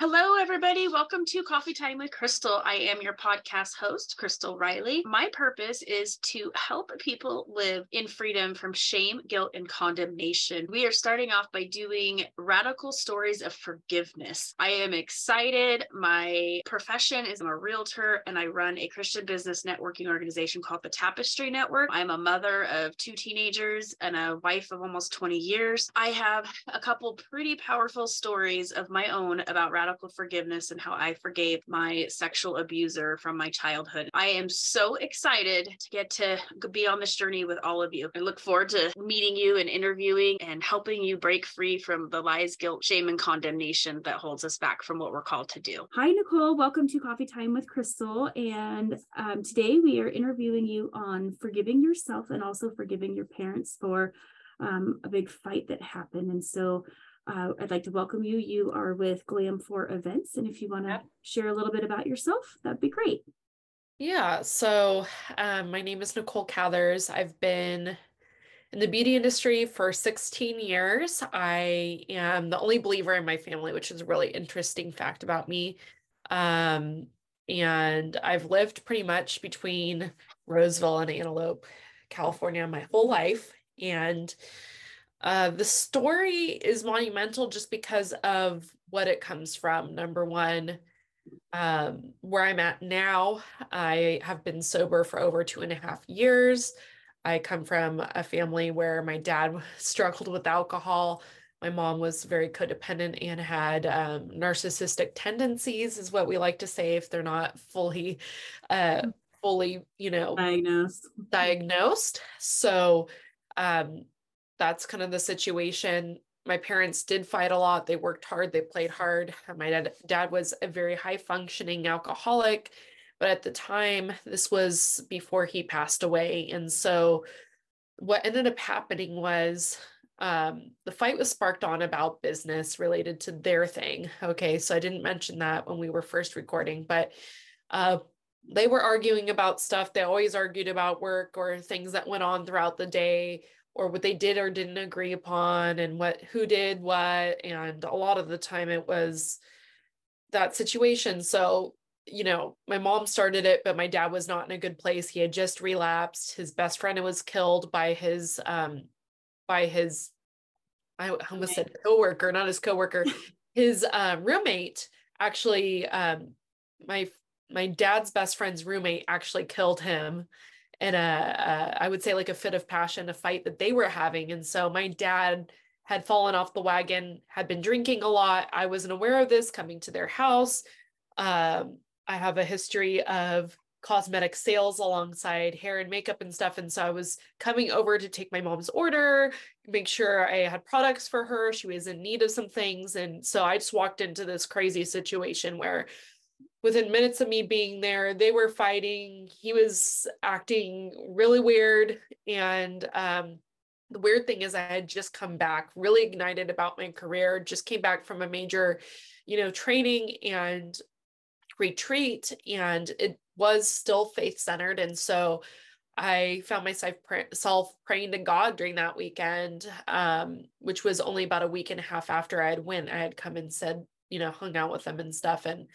Hello, everybody. Welcome to Coffee Time with Crystal. I am your podcast host, Crystal Reilley. My purpose is to help people live in freedom from shame, guilt, and condemnation. We are starting off by doing radical stories of forgiveness. I am excited. My profession is I'm a realtor and I run a Christian business networking organization called the Tapestry Network. I'm a mother of two teenagers and a wife of almost 20 years. I have a couple pretty powerful stories of my own about radical radical forgiveness and how I forgave my sexual abuser from my childhood. I am so excited to get to be on this journey with all of you. I look forward to meeting you and interviewing and helping you break free from the lies, guilt, shame, and condemnation that holds us back from what we're called to do. Hi, Nichole. Welcome to Coffee Time with Crystal. And um, today we are interviewing you on forgiving yourself and also forgiving your parents for um, a big fight that happened. And so uh, I'd like to welcome you. You are with Glam for Events. And if you want to share a little bit about yourself, that'd be great. Yeah. So um, my name is Nichole Cathers. I've been in the beauty industry for 16 years. I am the only believer in my family, which is a really interesting fact about me. Um, and I've lived pretty much between Roseville and Antelope, California, my whole life. And uh, the story is monumental just because of what it comes from. Number one, um, where I'm at now, I have been sober for over two and a half years. I come from a family where my dad struggled with alcohol. My mom was very codependent and had um, narcissistic tendencies, is what we like to say if they're not fully, uh, fully, you know, diagnosed. Diagnosed. So, um, that's kind of the situation. My parents did fight a lot. They worked hard. They played hard. My dad, dad was a very high functioning alcoholic, but at the time, this was before he passed away. And so, what ended up happening was um, the fight was sparked on about business related to their thing. Okay, so I didn't mention that when we were first recording, but uh, they were arguing about stuff. They always argued about work or things that went on throughout the day or what they did or didn't agree upon and what who did what and a lot of the time it was that situation. So you know my mom started it but my dad was not in a good place. He had just relapsed. His best friend was killed by his um by his i almost said coworker not his coworker. His uh, roommate actually um my my dad's best friend's roommate actually killed him in a, a I would say like a fit of passion, a fight that they were having. And so my dad had fallen off the wagon, had been drinking a lot. I wasn't aware of this coming to their house. Um, I have a history of cosmetic sales alongside hair and makeup and stuff. And so I was coming over to take my mom's order, make sure I had products for her. She was in need of some things. And so I just walked into this crazy situation where within minutes of me being there, they were fighting. He was acting really weird. And um, the weird thing is, I had just come back, really ignited about my career, just came back from a major, you know, training and retreat. And it was still faith centered. And so I found myself self praying to God during that weekend, um, which was only about a week and a half after I had went. I had come and said, you know, hung out with them and stuff. And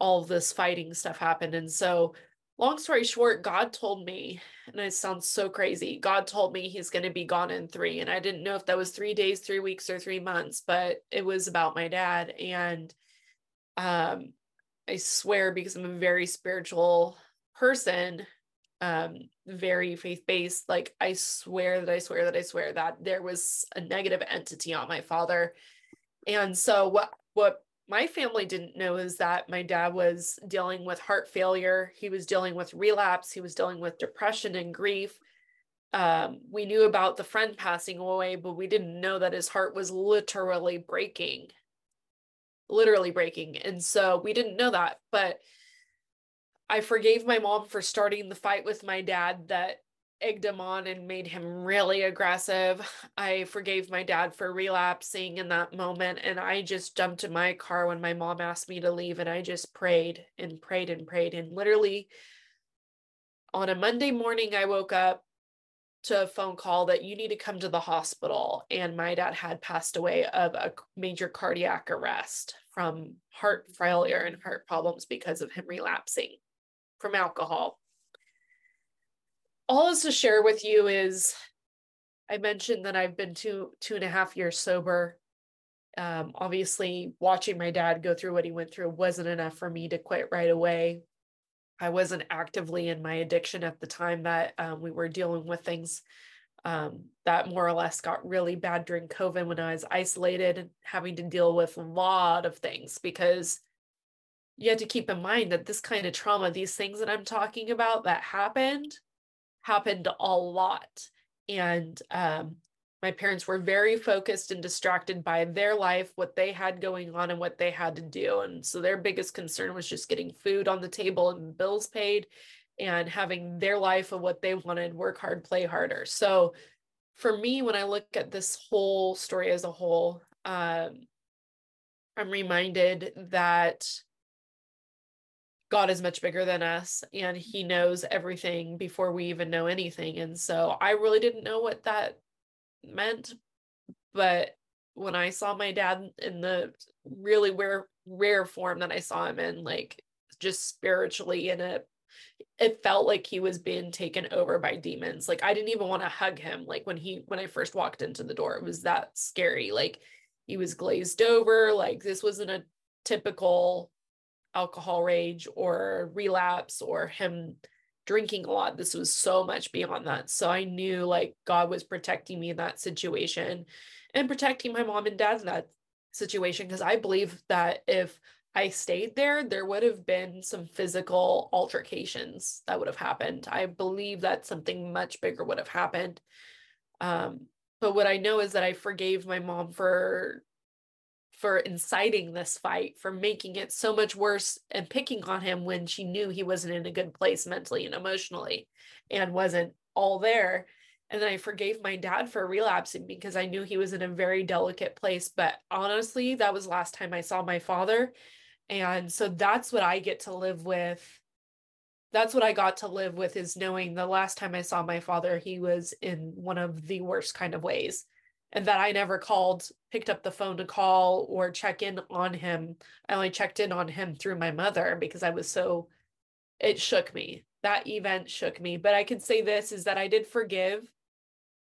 all this fighting stuff happened. And so, long story short, God told me, and it sounds so crazy, God told me he's going to be gone in three. And I didn't know if that was three days, three weeks, or three months, but it was about my dad. And um, I swear, because I'm a very spiritual person, um, very faith based, like I swear that I swear that I swear that there was a negative entity on my father. And so, what, what my family didn't know is that my dad was dealing with heart failure. He was dealing with relapse. He was dealing with depression and grief. Um, we knew about the friend passing away, but we didn't know that his heart was literally breaking, literally breaking. And so we didn't know that. But I forgave my mom for starting the fight with my dad that egged him on and made him really aggressive. I forgave my dad for relapsing in that moment. And I just jumped in my car when my mom asked me to leave. And I just prayed and prayed and prayed. And literally on a Monday morning, I woke up to a phone call that you need to come to the hospital. And my dad had passed away of a major cardiac arrest from heart failure and heart problems because of him relapsing from alcohol. All is to share with you is I mentioned that I've been two two and a half years sober. Um, obviously, watching my dad go through what he went through wasn't enough for me to quit right away. I wasn't actively in my addiction at the time that um, we were dealing with things um, that more or less got really bad during COVID when I was isolated and having to deal with a lot of things because you have to keep in mind that this kind of trauma, these things that I'm talking about that happened, happened a lot. And um, my parents were very focused and distracted by their life, what they had going on, and what they had to do. And so their biggest concern was just getting food on the table and bills paid and having their life of what they wanted work hard, play harder. So for me, when I look at this whole story as a whole, um, I'm reminded that God is much bigger than us and he knows everything before we even know anything. And so I really didn't know what that meant. But when I saw my dad in the really rare, rare form that I saw him in, like just spiritually in a it felt like he was being taken over by demons. Like I didn't even want to hug him. Like when he when I first walked into the door, it was that scary. Like he was glazed over. Like this wasn't a typical alcohol rage or relapse or him drinking a lot. This was so much beyond that. So I knew like God was protecting me in that situation and protecting my mom and dad in that situation because I believe that if I stayed there, there would have been some physical altercations that would have happened. I believe that something much bigger would have happened. Um, but what I know is that I forgave my mom for for inciting this fight, for making it so much worse and picking on him when she knew he wasn't in a good place mentally and emotionally and wasn't all there. And then I forgave my dad for relapsing because I knew he was in a very delicate place. But honestly, that was last time I saw my father. And so that's what I get to live with. That's what I got to live with is knowing the last time I saw my father, he was in one of the worst kind of ways and that I never called, picked up the phone to call or check in on him. I only checked in on him through my mother because I was so, it shook me. That event shook me. But I can say this is that I did forgive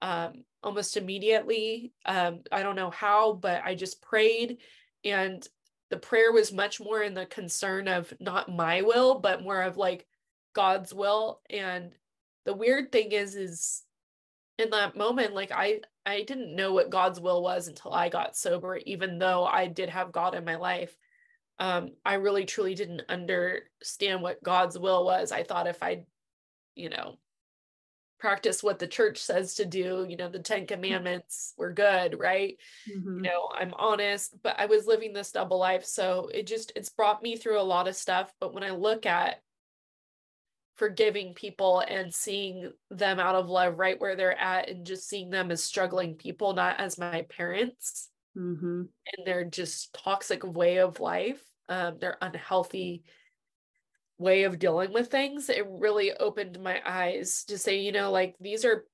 um, almost immediately. Um, I don't know how, but I just prayed. And the prayer was much more in the concern of not my will, but more of like God's will. And the weird thing is, is in that moment, like I I didn't know what God's will was until I got sober, even though I did have God in my life. Um, I really truly didn't understand what God's will was. I thought if I, you know, practice what the church says to do, you know, the 10 commandments were good, right? Mm-hmm. You know, I'm honest, but I was living this double life. So it just, it's brought me through a lot of stuff. But when I look at forgiving people and seeing them out of love right where they're at and just seeing them as struggling people not as my parents mm-hmm. and their just toxic way of life um, their unhealthy way of dealing with things it really opened my eyes to say you know like these are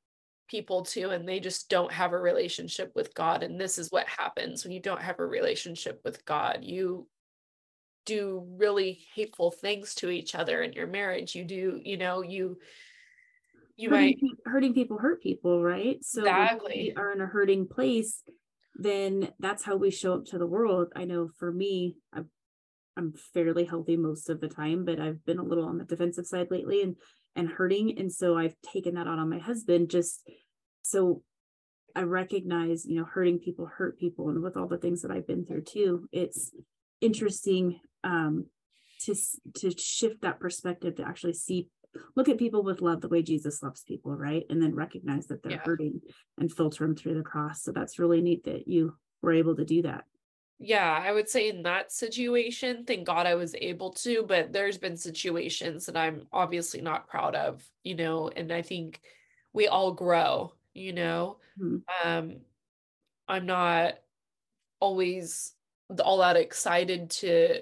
people too and they just don't have a relationship with god and this is what happens when you don't have a relationship with god you do really hateful things to each other in your marriage. You do you know you you hurting, might hurting people hurt people right? So exactly. we are in a hurting place then that's how we show up to the world. I know for me i i'm fairly healthy most of the time but i've been a little on the defensive side lately and and hurting. And so i've taken that out on my husband just so i recognize you know hurting people hurt people. And with all the things that i've been through too it's interesting um, to to shift that perspective to actually see look at people with love the way Jesus loves people, right? And then recognize that they're yeah. hurting and filter them through the cross. So that's really neat that you were able to do that. Yeah, I would say in that situation, thank God I was able to, but there's been situations that I'm obviously not proud of, you know, and I think we all grow, you know. Mm-hmm. Um I'm not always all that excited to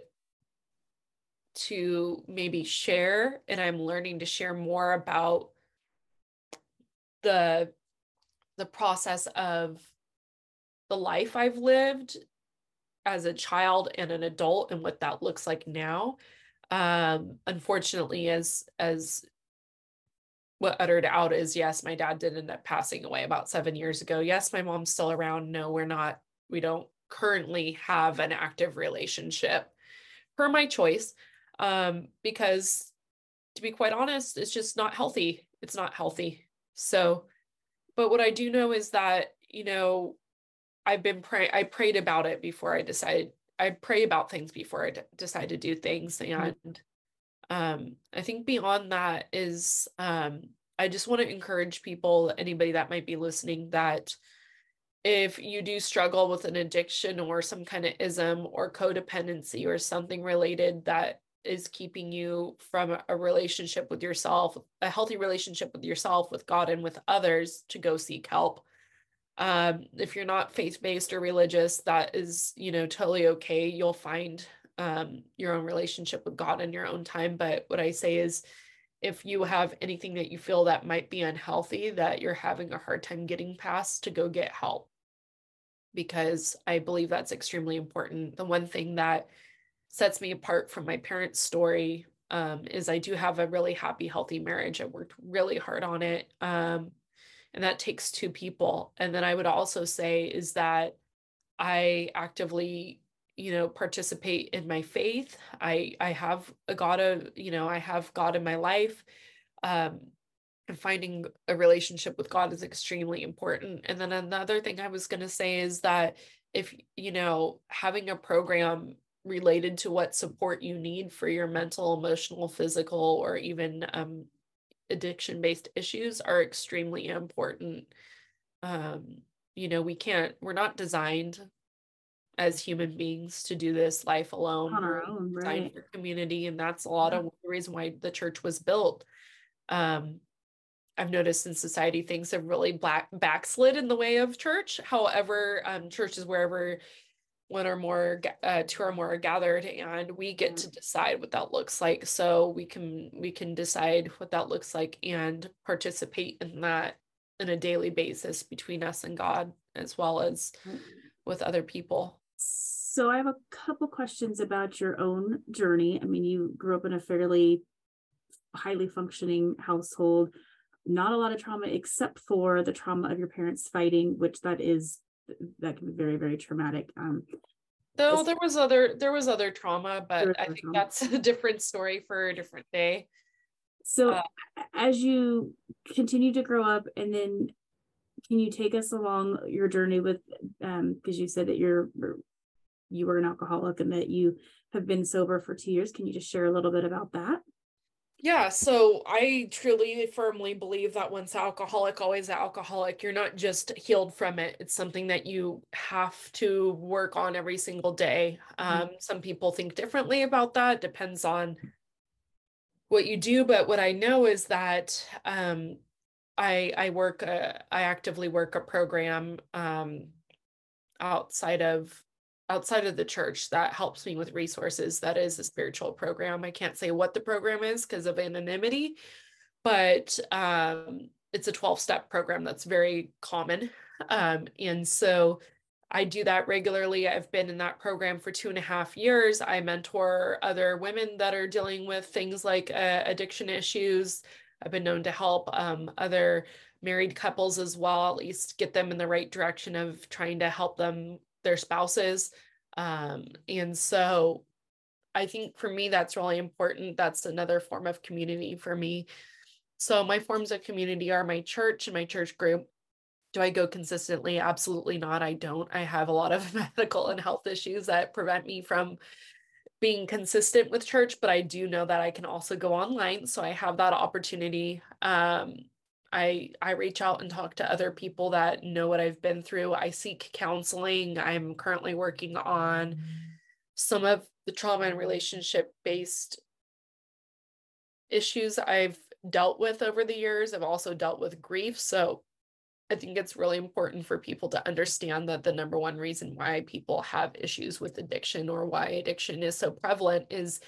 to maybe share and i'm learning to share more about the the process of the life i've lived as a child and an adult and what that looks like now. Um, unfortunately, as as what uttered out is yes, my dad did end up passing away about seven years ago. Yes, my mom's still around. No, we're not, we don't currently have an active relationship per my choice. Um, because to be quite honest, it's just not healthy. It's not healthy. So, but what I do know is that, you know, I've been praying, I prayed about it before I decided, I pray about things before I d- decide to do things. Mm-hmm. And um, I think beyond that is, um, I just want to encourage people, anybody that might be listening, that if you do struggle with an addiction or some kind of ism or codependency or something related that is keeping you from a relationship with yourself, a healthy relationship with yourself, with God, and with others, to go seek help. Um, if you're not faith based or religious, that is, you know, totally okay. You'll find um, your own relationship with God in your own time. But what I say is, if you have anything that you feel that might be unhealthy, that you're having a hard time getting past, to go get help. Because I believe that's extremely important. The one thing that sets me apart from my parents' story um, is I do have a really happy, healthy marriage. I worked really hard on it. Um, and that takes two people. And then I would also say is that I actively, you know, participate in my faith. I I have a God of, you know, I have God in my life. Um, and finding a relationship with God is extremely important. And then another thing I was going to say is that if, you know, having a program related to what support you need for your mental, emotional, physical, or even um, addiction based issues are extremely important. Um, you know, we can't, we're not designed as human beings to do this life alone. On our own, right? For community, and that's a lot yeah. of the reason why the church was built. Um, I've noticed in society things have really black backslid in the way of church. However, um, churches wherever one or more uh, two or more are gathered and we get to decide what that looks like. So we can we can decide what that looks like and participate in that in a daily basis between us and god as well as with other people. So i have a couple questions about your own journey. I mean you grew up in a fairly highly functioning household not a lot of trauma except for the trauma of your parents fighting which that is that can be very very traumatic um though there was other there was other trauma but i think trauma. that's a different story for a different day. So uh, as you continue to grow up and then can you take us along your journey with um because you said that you're you were an alcoholic and that you have been sober for two years. Can you just share a little bit about that yeah, so I truly firmly believe that once alcoholic, always alcoholic. You're not just healed from it. It's something that you have to work on every single day. Mm-hmm. Um, some people think differently about that, depends on what you do. But what I know is that um, I I work a, I actively work a program um, outside of outside of the church that helps me with resources that is a spiritual program. I can't say what the program is because of anonymity but um, it's a 12 step program that's very common um, and so i do that regularly. I've been in that program for two and a half years. I mentor other women that are dealing with things like uh, addiction issues. I've been known to help um, other married couples as well at least get them in the right direction of trying to help them their spouses. Um, and so I think for me, that's really important. That's another form of community for me. So my forms of community are my church and my church group. Do I go consistently? Absolutely not. I don't. I have a lot of medical and health issues that prevent me from being consistent with church, but I do know that I can also go online. So I have that opportunity. Um, I I reach out and talk to other people that know what I've been through. I seek counseling. I'm currently working on some of the trauma and relationship based issues I've dealt with over the years. I've also dealt with grief. So I think it's really important for people to understand that the number one reason why people have issues with addiction or why addiction is so prevalent is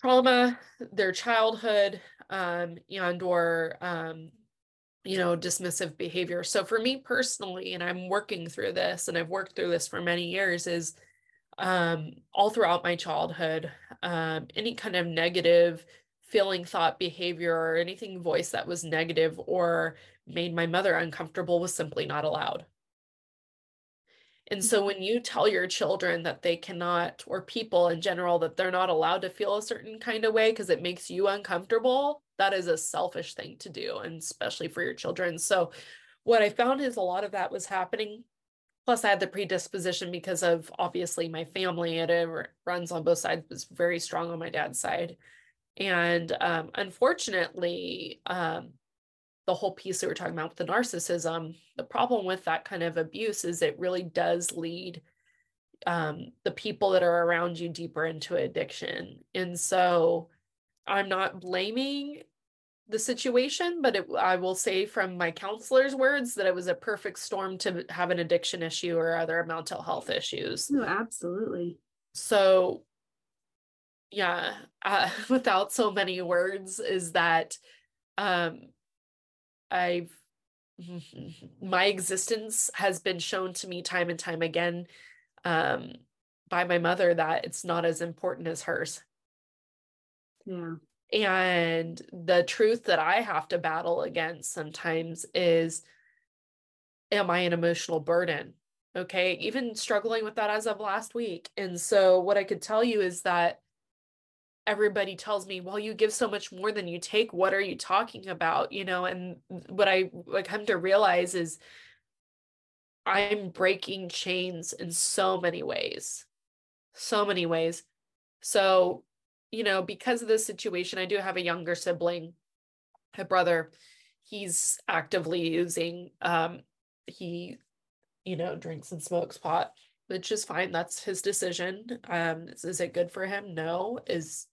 trauma, their childhood, um, and or um, you know dismissive behavior. So for me personally, and I'm working through this, and I've worked through this for many years, is um, all throughout my childhood. Um, any kind of negative feeling, thought, behavior, or anything voice that was negative or made my mother uncomfortable was simply not allowed. And so when you tell your children that they cannot, or people in general, that they're not allowed to feel a certain kind of way because it makes you uncomfortable, that is a selfish thing to do, and especially for your children. So what I found is a lot of that was happening. Plus, I had the predisposition because of obviously my family. It runs on both sides, was very strong on my dad's side. And um, unfortunately, um, the whole piece that we're talking about with the narcissism, the problem with that kind of abuse is it really does lead um, the people that are around you deeper into addiction. And so I'm not blaming the situation, but it, I will say from my counselor's words that it was a perfect storm to have an addiction issue or other mental health issues. No, absolutely. So, yeah, uh, without so many words, is that um, I've my existence has been shown to me time and time again um, by my mother that it's not as important as hers. Yeah. And the truth that I have to battle against sometimes is am I an emotional burden? Okay. Even struggling with that as of last week. And so, what I could tell you is that everybody tells me, well, you give so much more than you take. What are you talking about? You know, and what I come to realize is I'm breaking chains in so many ways. So many ways. So, you know, because of this situation, I do have a younger sibling, a brother. He's actively using um he you know, drinks and smokes pot which is fine. That's his decision. Um, is, is, it good for him? No. Is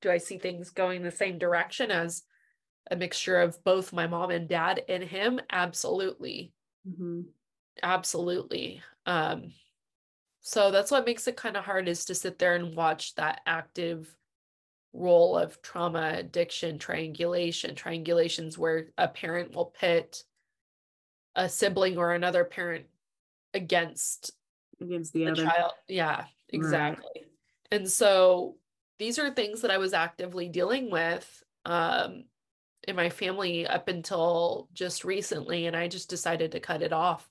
do I see things going the same direction as a mixture of both my mom and dad and him? Absolutely. Mm-hmm. Absolutely. Um, so that's what makes it kind of hard is to sit there and watch that active role of trauma, addiction, triangulation. Triangulations where a parent will pit a sibling or another parent against against the, the other child. Yeah, exactly. Right. And so these are things that I was actively dealing with um, in my family up until just recently. And I just decided to cut it off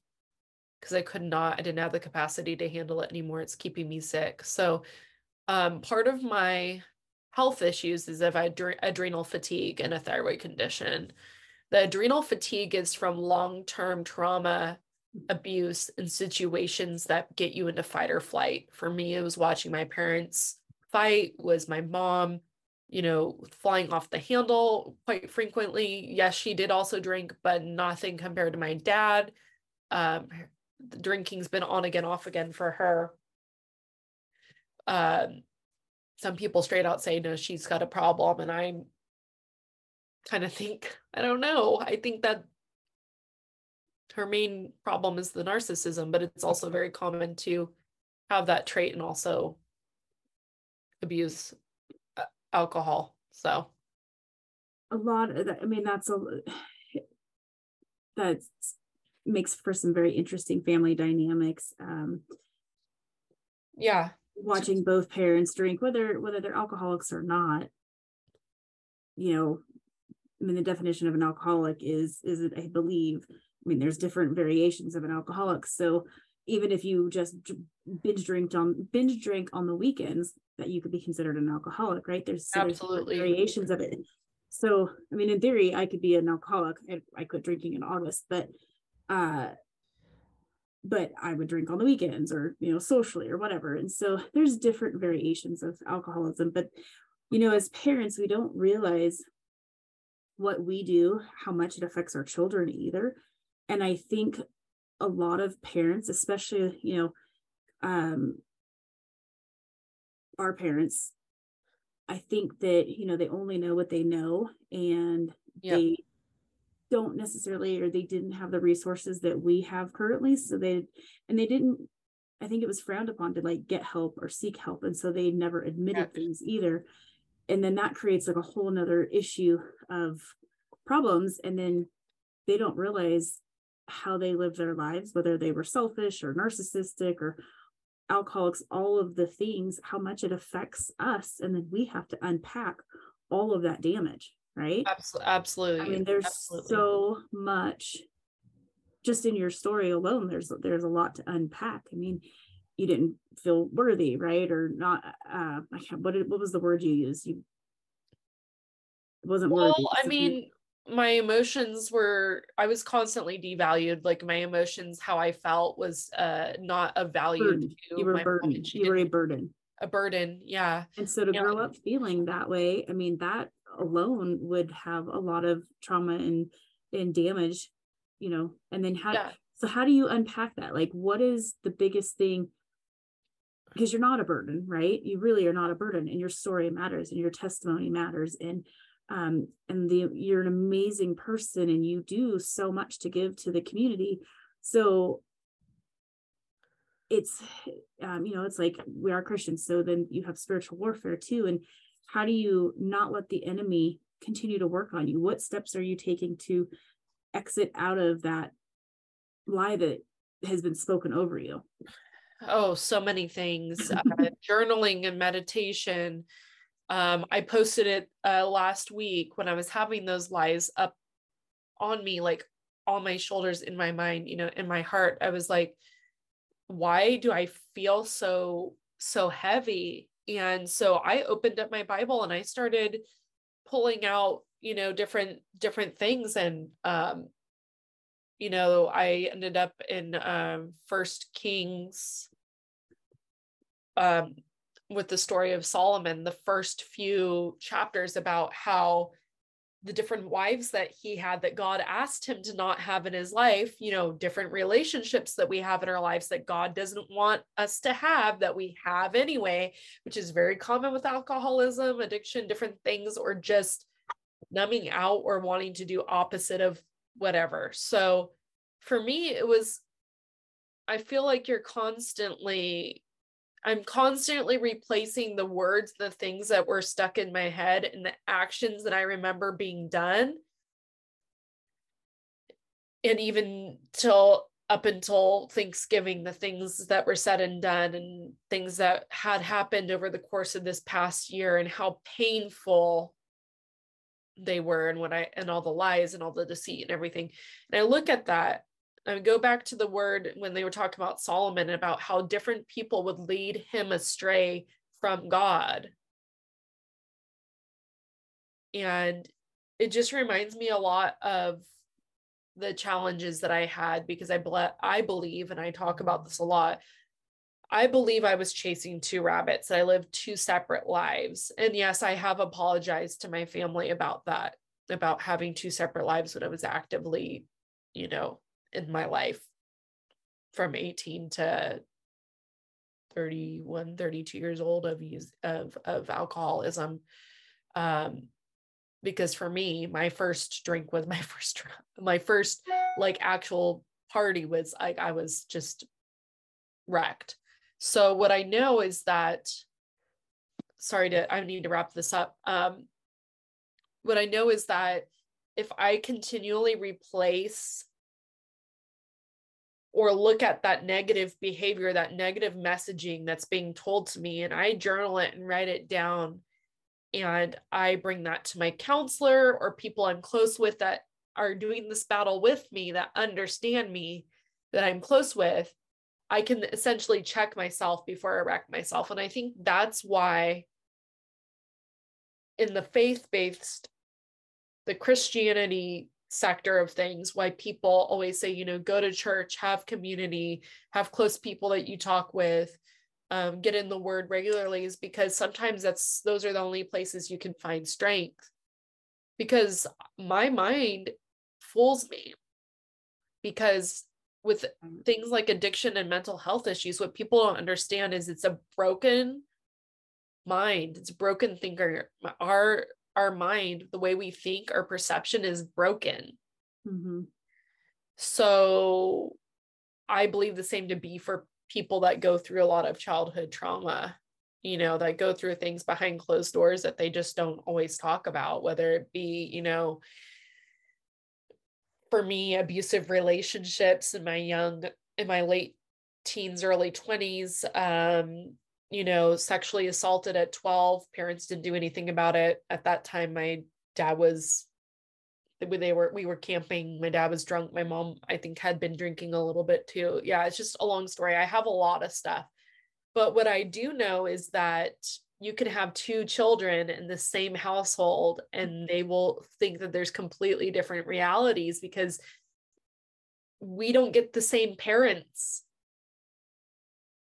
because I could not, I didn't have the capacity to handle it anymore. It's keeping me sick. So, um, part of my health issues is if I had adrenal fatigue and a thyroid condition. The adrenal fatigue is from long term trauma abuse and situations that get you into fight or flight. For me, it was watching my parents fight? Was my mom you know flying off the handle quite frequently? Yes she did also drink but nothing compared to my dad. Um the drinking's been on again off again for her. Um some people straight out say no she's got a problem and i kind of think i don't know. I think that her main problem is the narcissism but it's also very common to have that trait and also abuse uh, alcohol. So a lot of that, I mean, that's a that makes for some very interesting family dynamics. Um, yeah, watching both parents drink, whether whether they're alcoholics or not. You know, I mean, the definition of an alcoholic is is I believe. I mean, there's different variations of an alcoholic. So even if you just binge drink on binge drink on the weekends, that you could be considered an alcoholic, right? There's, so absolutely there's variations of it. So, I mean, in theory, I could be an alcoholic. I, I quit drinking in August, but uh, but I would drink on the weekends or you know socially or whatever. And so there's different variations of alcoholism, but you know, as parents, we don't realize what we do, how much it affects our children either. And I think a lot of parents, especially you know, um, our parents i think that you know they only know what they know and yep. they don't necessarily or they didn't have the resources that we have currently so they and they didn't i think it was frowned upon to like get help or seek help and so they never admitted yep. things either and then that creates like a whole nother issue of problems and then they don't realize how they live their lives whether they were selfish or narcissistic or alcoholics all of the things how much it affects us and then we have to unpack all of that damage right? Absolutely i mean there's absolutely. so much just in your story alone there's there's a lot to unpack. I mean you didn't feel worthy right? Or not uh i can't what, what was the word you used? You wasn't well, worthy i mean my emotions were i was constantly devalued like my emotions how i felt was uh not a value burden. to you were burden you were a burden. a burden yeah. And so to grow up feeling that way i mean that alone would have a lot of trauma and and damage you know and then how yeah. so how do you unpack that? Like what is the biggest thing because you're not a burden right? You really are not a burden and your story matters and your testimony matters and um, and the you're an amazing person and you do so much to give to the community. So it's um, you know it's like we are christians so then you have spiritual warfare too. And how do you not let the enemy continue to work on you? What steps are you taking to exit out of that lie that has been spoken over you? Oh so many things. Uh, journaling and meditation um, I posted it uh, last week when I was having those lies up on me, like on my shoulders, in my mind, you know, in my heart. I was like, why do I feel so, so heavy? And so I opened up my Bible and I started pulling out, you know, different, different things. And, um, you know, I ended up in um, First Kings um with the story of Solomon, the first few chapters about how the different wives that he had that God asked him to not have in his life, you know, different relationships that we have in our lives that God doesn't want us to have that we have anyway, which is very common with alcoholism, addiction, different things, or just numbing out or wanting to do opposite of whatever. So for me, it was, I feel like you're constantly I'm constantly replacing the words, the things that were stuck in my head, and the actions that I remember being done. And even till up until Thanksgiving, the things that were said and done, and things that had happened over the course of this past year, and how painful they were, and what I, and all the lies and all the deceit and everything. And I look at that I go back to the word when they were talking about Solomon and about how different people would lead him astray from God. And it just reminds me a lot of the challenges that I had because I ble- I believe and I talk about this a lot. I believe I was chasing two rabbits. I lived two separate lives. And yes, I have apologized to my family about that, about having two separate lives when I was actively, you know, in my life from 18 to 31 32 years old of use of of alcoholism um because for me my first drink was my first my first like actual party was like I was just wrecked. So what I know is that sorry to I need to wrap this up um what I know is that if I continually replace or look at that negative behavior, that negative messaging that's being told to me, and I journal it and write it down. And I bring that to my counselor or people I'm close with that are doing this battle with me, that understand me, that I'm close with. I can essentially check myself before I wreck myself. And I think that's why in the faith based, the Christianity sector of things why people always say you know go to church have community have close people that you talk with um, get in the word regularly is because sometimes that's those are the only places you can find strength. Because my mind fools me. Because with things like addiction and mental health issues what people don't understand is it's a broken mind it's a broken thinker our our mind, the way we think, our perception is broken. Mm-hmm. So I believe the same to be for people that go through a lot of childhood trauma, you know, that go through things behind closed doors that they just don't always talk about, whether it be, you know, for me, abusive relationships in my young, in my late teens, early 20s, um, you know, sexually assaulted at 12. Parents didn't do anything about it. At that time, my dad was they were we were camping my dad was drunk my mom i think had been drinking a little bit too yeah it's just a long story i have a lot of stuff but what i do know is that you can have two children in the same household and they will think that there's completely different realities because we don't get the same parents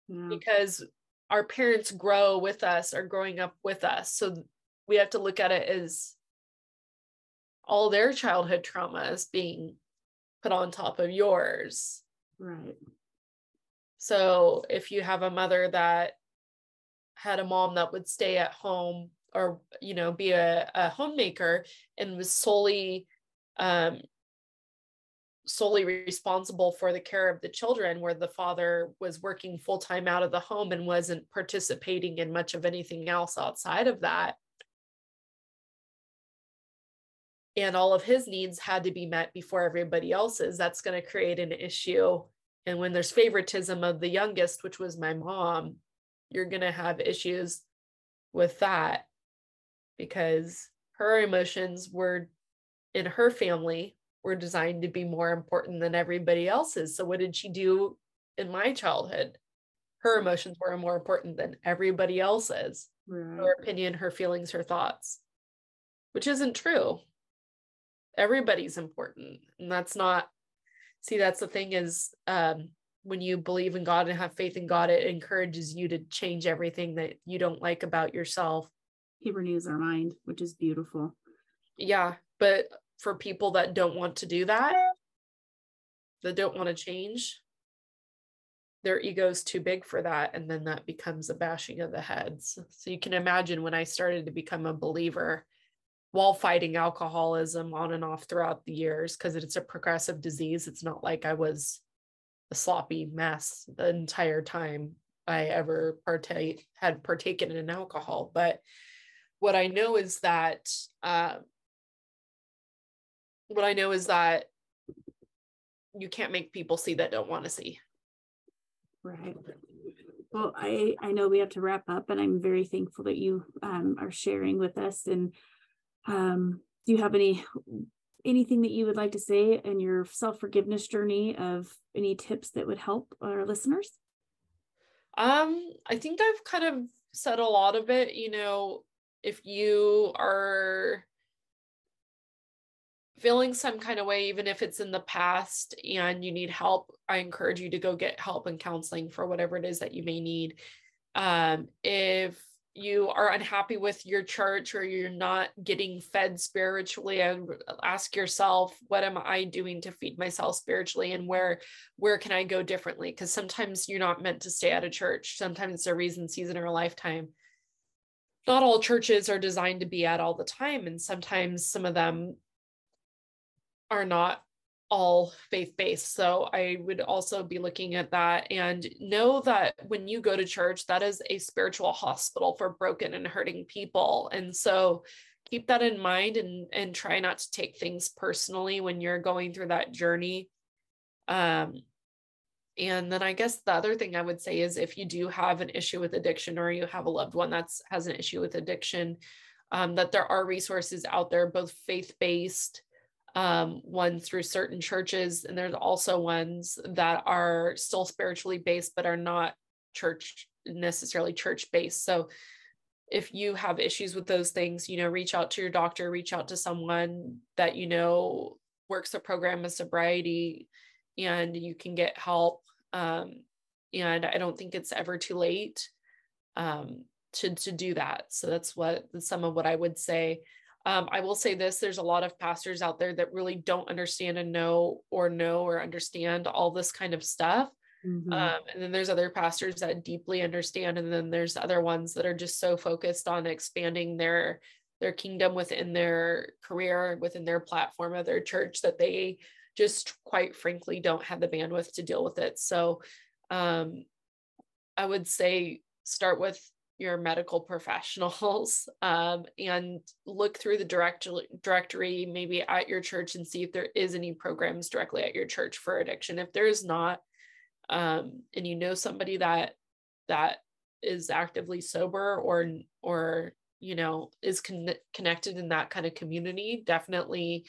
yeah. because our parents grow with us or growing up with us. So we have to look at it as all their childhood traumas being put on top of yours. Right. So if you have a mother that had a mom that would stay at home or you know be a, a homemaker and was solely um solely responsible for the care of the children where the father was working full time out of the home and wasn't participating in much of anything else outside of that. And all of his needs had to be met before everybody else's. That's going to create an issue. And when there's favoritism of the youngest which was my mom you're going to have issues with that because her emotions were in her family were designed to be more important than everybody else's. So what did she do in my childhood? Her emotions were more important than everybody else's. Right. Her opinion, her feelings, her thoughts, which isn't true. Everybody's important. And that's not, see, that's the thing is um, when you believe in God and have faith in God, it encourages you to change everything that you don't like about yourself. He renews our mind, which is beautiful. Yeah. But for people that don't want to do that, that don't want to change, their ego is too big for that. And then that becomes a bashing of the heads. So you can imagine when I started to become a believer while fighting alcoholism on and off throughout the years, because it's a progressive disease. It's not like I was a sloppy mess the entire time I ever partake had partaken in alcohol. But what I know is that uh, what I know is that you can't make people see that don't want to see. Right. Well, I I know we have to wrap up, and I'm very thankful that you um, are sharing with us. And um, do you have any anything that you would like to say in your self forgiveness journey of any tips that would help our listeners? Um, I think I've kind of said a lot of it. You know, if you are feeling some kind of way, even if it's in the past and you need help, I encourage you to go get help and counseling for whatever it is that you may need. Um, if you are unhappy with your church or you're not getting fed spiritually and ask yourself what am i doing to feed myself spiritually and where where can i go differently? Because sometimes you're not meant to stay at a church. Sometimes it's a reason season or a lifetime. Not all churches are designed to be at all the time and sometimes some of them are not all faith based. So I would also be looking at that and know that when you go to church, that is a spiritual hospital for broken and hurting people. And so keep that in mind and and try not to take things personally when you're going through that journey. Um and then I guess the other thing I would say is if you do have an issue with addiction or you have a loved one that's has an issue with addiction, um, that there are resources out there, both faith based um, ones through certain churches, and there's also ones that are still spiritually based but are not church necessarily church based. So if you have issues with those things, you know, reach out to your doctor, reach out to someone that you know works a program of sobriety, and you can get help. Um, and I don't think it's ever too late um, to to do that. So that's what some of what I would say. Um, I will say this there's a lot of pastors out there that really don't understand and know or know or understand all this kind of stuff. Mm-hmm. Um, and then there's other pastors that deeply understand, and then there's other ones that are just so focused on expanding their their kingdom within their career, within their platform of their church that they just quite frankly don't have the bandwidth to deal with it. So um, I would say start with your medical professionals um, and look through the direct directory maybe at your church and see if there is any programs directly at your church for addiction. If there is not um, and you know somebody that that is actively sober or or you know is con- connected in that kind of community definitely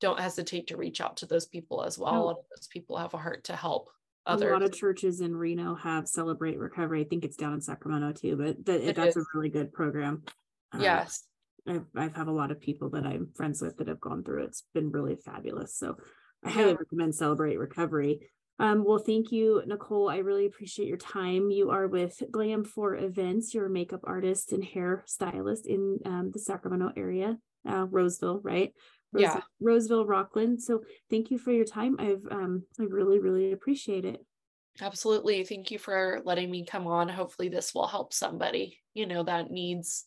don't hesitate to reach out to those people as well. And those people have a heart to help others. a lot of churches in reno have celebrate recovery i think it's down in sacramento too but that, that's is. a really good program uh, yes I've, I've have a lot of people that i'm friends with that have gone through it. it's been really fabulous so i highly yeah. recommend celebrate recovery um, well, thank you, Nichole. I really appreciate your time. You are with Glam for Events. You're a makeup artist and hair stylist in um, the Sacramento area, uh, Roseville, right? Roseville, yeah. Roseville, Rocklin. So thank you for your time. I've um, I really, really appreciate it. Absolutely. Thank you for letting me come on. Hopefully this will help somebody, you know, that needs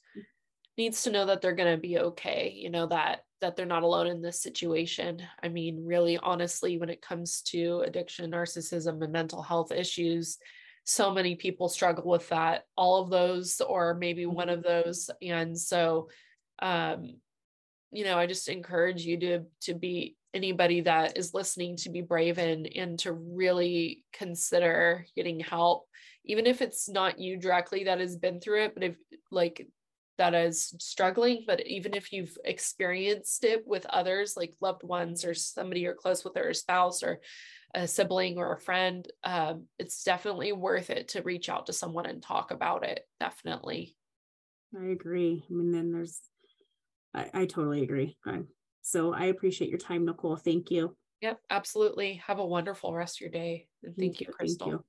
needs to know that they're going to be okay, you know, that that they're not alone in this situation. I mean, really, honestly, when it comes to addiction, narcissism, and mental health issues, so many people struggle with that, all of those, or maybe one of mm-hmm. those. And so, um, you know, I just encourage you to to be anybody that is listening to be brave and and to really consider getting help even if it's not you directly that has been through it but if like that is struggling but even if you've experienced it with others like loved ones or somebody you're close with or a spouse or a sibling or a friend um, it's definitely worth it to reach out to someone and talk about it definitely. I agree. I mean then there's i, I totally agree. So i appreciate your time nichole. Thank you. Yep absolutely. Have a wonderful rest of your day and thank, thank you crystal thank you.